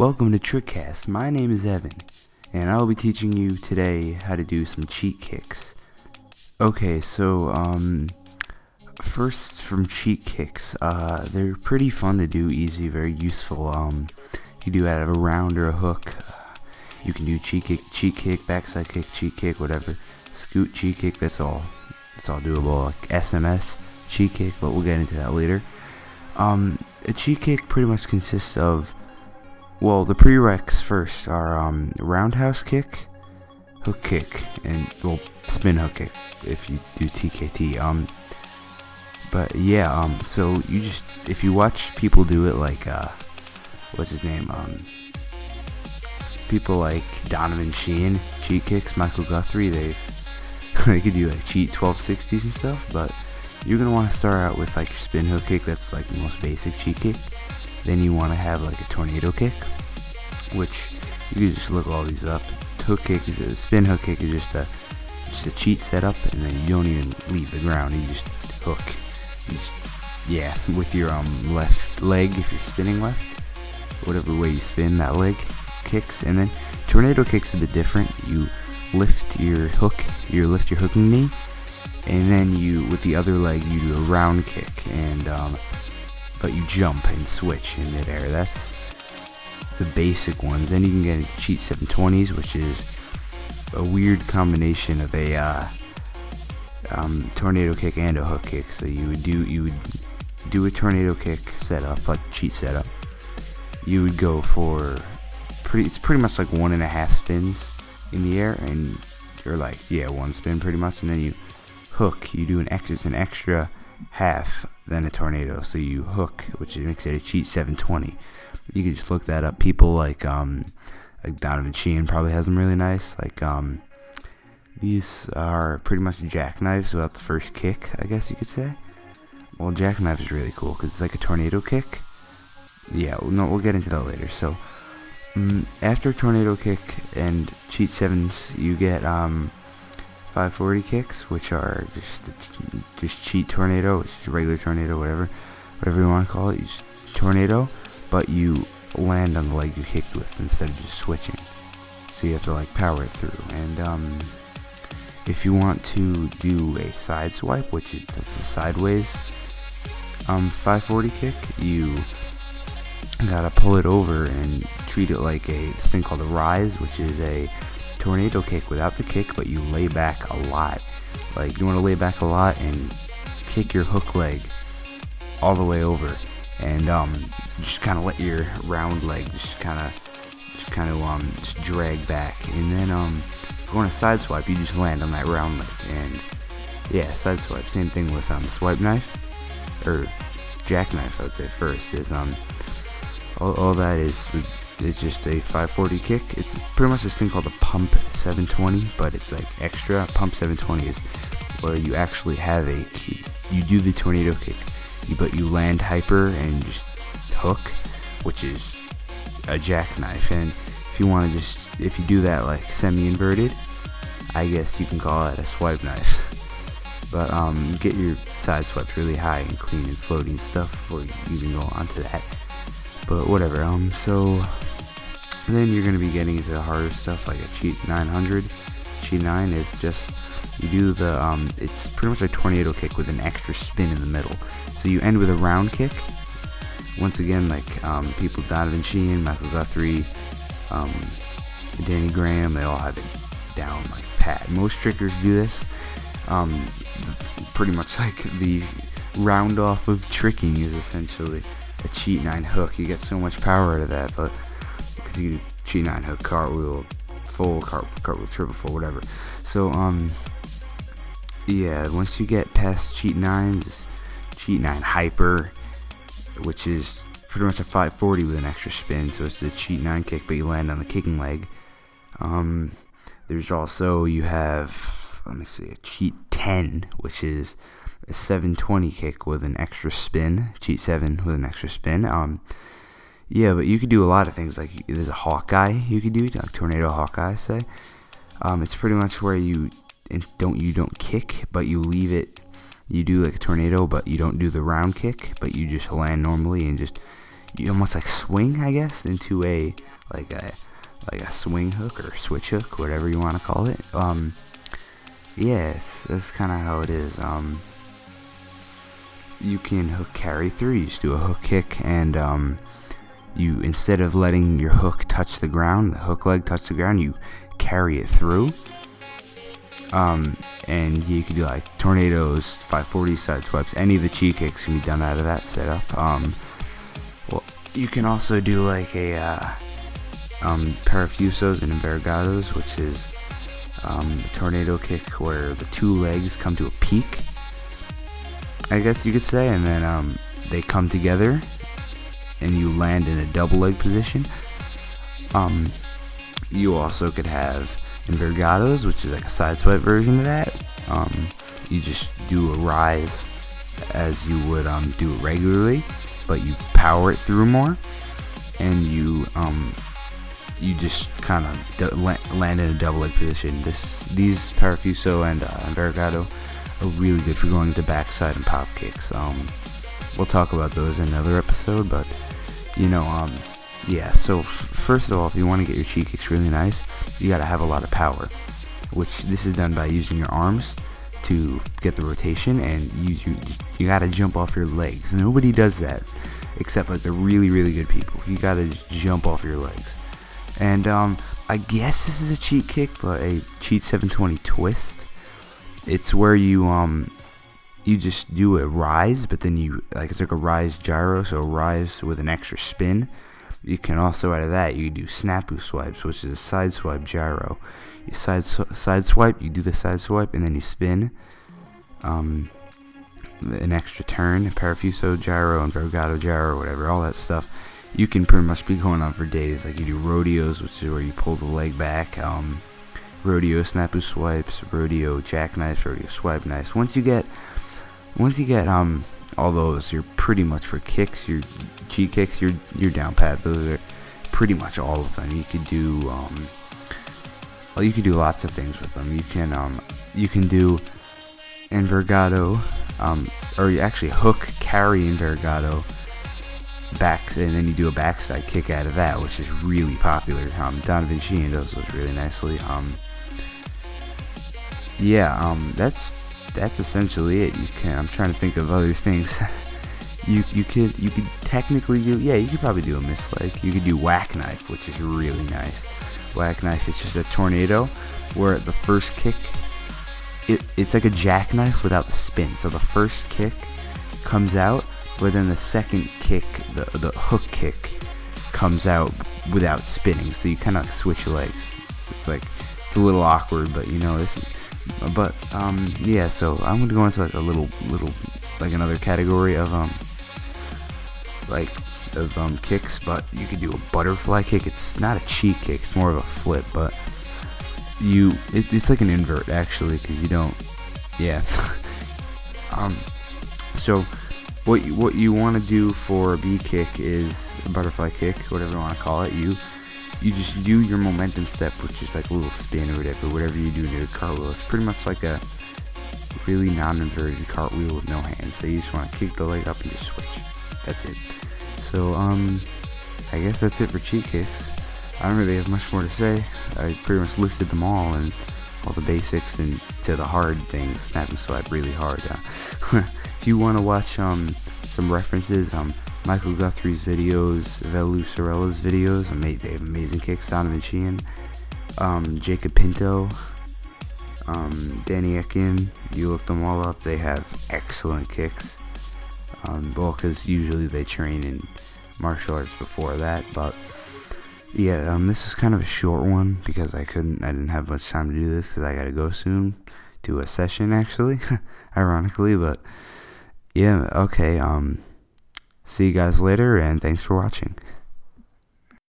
Welcome to Trickcast. My name is Evan, and I'll be teaching you today how to do some cheat kicks. Okay, so um, first from cheat kicks, uh, they're pretty fun to do, easy, very useful. Um, you do out of a round or a hook. You can do cheat kick, cheat kick, backside kick, cheat kick, whatever. Scoot, cheat kick. That's all. It's all doable. Like SMS, cheat kick, but we'll get into that later. Um, a cheat kick pretty much consists of, well, the prereqs first are um, roundhouse kick, hook kick, and well, spin hook kick if you do TKD. Um, but yeah, um, so you just if you watch people do it like uh, what's his name? Um, people like Donovan Sheehan, cheat kicks, Michael Guthrie, they they could do like cheat 1260s and stuff, but you're gonna want to start out with like your spin hook kick. That's like the most basic cheat kick. Then you want to have like a tornado kick, which you can just look all these up. Hook kick is a spin hook kick is just a just a cheat setup, and then you don't even leave the ground. You just hook. You just, yeah, with your um left leg if you're spinning left, whatever way you spin that leg kicks, and then tornado kicks a bit different. You lift your hook, you lift your hooking knee, and then you with the other leg you do a round kick, and um, but you jump and switch in midair. That's the basic ones. Then you can get a cheat 720s, which is a weird combination of a uh, um, tornado kick and a hook kick. So you would do you would do a tornado kick setup, like cheat setup. You would go for pretty. It's pretty much like one and a half spins in the air, and you're like yeah, one spin pretty much, and then you hook. You do an extra, an extra half than a tornado. So you hook, which makes it a cheat 720. You can just look that up. People like um, like Donovan Sheehan probably has them really nice. Like um, these are pretty much jackknives without the first kick, I guess you could say. Well, jackknife is really cool because it's like a tornado kick. Yeah, no, we'll get into that later. So um, after tornado kick and cheat sevens, you get um, 540 kicks, which are just just cheat tornado, which is regular tornado, whatever, whatever you want to call it. Just tornado, but you land on the leg you kicked with instead of just switching. So you have to like power it through. And um, if you want to do a side swipe, which is that's a sideways um, 540 kick, you gotta pull it over and treat it like a this thing called a rise, which is a tornado kick without the kick, but you lay back a lot. Like you want to lay back a lot and kick your hook leg all the way over and um, just kind of let your round leg just kind of just kind of um just drag back and then um if you want a side swipe you just land on that round leg and yeah side swipe same thing with um swipe knife or jackknife I would say first is um all, all that is is just a 540 kick it's pretty much this thing called a pump 720 but it's like extra pump 720 is where you actually have a you do the tornado kick but you land hyper and just hook, which is a jackknife. And if you want to just, if you do that like semi-inverted, I guess you can call it a swipe knife. But um, get your side swipes really high and clean and floating stuff before you even go onto that. But whatever. Um, so then you're gonna be getting into the harder stuff like a cheat 900. Cheat 9 is just you do the um, it's pretty much a tornado kick with an extra spin in the middle. So you end with a round kick. Once again, like um, people Donovan Sheehan, Michael Guthrie, um, Danny Graham, they all have it down like pat. Most trickers do this. Um, pretty much like the round off of tricking is essentially a cheat nine hook. You get so much power out of that, but because you cheat nine hook, cartwheel, full cart, cartwheel, triple full, whatever. So um, yeah, once you get past cheat nines, Cheat 9 Hyper, which is pretty much a 540 with an extra spin, so it's the Cheat 9 kick, but you land on the kicking leg. Um, there's also, you have, let me see, a Cheat 10, which is a 720 kick with an extra spin. Cheat 7 with an extra spin. Um, yeah, but you could do a lot of things. Like there's a Hawkeye you could do, like Tornado Hawkeye, say. Um, it's pretty much where you don't you don't kick, but you leave it you do like a tornado, but you don't do the round kick, but you just land normally and just you almost like swing, I guess, into a like a like a swing hook or switch hook, whatever you want to call it. Um, yes, that's kind of how it is. Um, you can hook carry through. You just do a hook kick, and um, you instead of letting your hook touch the ground, the hook leg touch the ground, you carry it through. Um, and you can do like tornadoes, 540 side swipes, any of the cheat kicks can be done out of that setup. Um, well, you can also do like a uh, um, parafusos and invergados, which is um, a tornado kick where the two legs come to a peak, I guess you could say, and then um, they come together and you land in a double leg position. Um, you also could have invergados, which is like a side swipe version of that. Um, you just do a rise as you would um, do it regularly, but you power it through more, and you um, you just kind of d- land in a double leg position. This these parafuso and uh, invergado are really good for going to backside and pop kicks. Um, we'll talk about those in another episode, but you know, um, yeah. So f- first of all, if you want to get your cheat kicks really nice, you got to have a lot of power, which this is done by using your arms to get the rotation, and you you, you got to jump off your legs. Nobody does that except like the really really good people. You got to jump off your legs. And um, I guess this is a cheat kick, but a cheat 720 twist. It's where you um you just do a rise, but then you like it's like a rise gyro, so a rise with an extra spin. You can also out of that you do snapu swipes, which is a side swipe gyro. You side side swipe, you do the side swipe, and then you spin. Um, an extra turn, parafuso gyro, and invergado gyro, whatever, all that stuff you can pretty much be going on for days. Like you do rodeos, which is where you pull the leg back. Um, rodeo snapu swipes, rodeo jackknife, rodeo swipe knife. Once you get, once you get um all those, you're pretty much for kicks. Your cheat kicks, you're you're down pat. Those are pretty much all of them. You could do um, well, you can do lots of things with them. You can um, you can do invergado, um, or you actually hook carry invergado back, and then you do a backside kick out of that, which is really popular. Um, Donovan Sheehan does those really nicely. Um, yeah, um, that's that's essentially it. You can. I'm trying to think of other things. you you could you could technically do yeah you could probably do a misleg. You could do whack knife, which is really nice. Whack knife is just a tornado where the first kick it, it's like a jackknife without the spin. So the first kick comes out but then the second kick, the, the hook kick, comes out without spinning, so you kind of switch legs. It's like it's a little awkward, but you know this. Is, but um, yeah, so I'm gonna go into like a little, little, like another category of um, like of um kicks. But you can do a butterfly kick. It's not a cheat kick. It's more of a flip, but you it, it's like an invert actually because you don't. Yeah. um. So what you, what you want to do for a B kick is a butterfly kick, whatever you want to call it. You you just do your momentum step, which is like a little spin or whatever, whatever you do in a cartwheel. It's pretty much like a really non-inverted cartwheel with no hands. So you just want to kick the leg up and just switch. That's it. So um, I guess that's it for cheat kicks. I don't really have much more to say. I pretty much listed them all and all the basics and to the hard things. Snap and swipe really hard. Uh, if you want to watch um, some references, um, Michael Guthrie's videos, Velu Sorella's videos, they have amazing kicks. Donovan Sheehan, um, Jacob Pinto, um, Danny Ekin. You look them all up; they have excellent kicks. Um, well, because usually they train in martial arts before that, but yeah, um, this is kind of a short one because I couldn't, I didn't have much time to do this because I gotta go soon to a session actually, ironically, but yeah, okay. Um, see you guys later, and thanks for watching.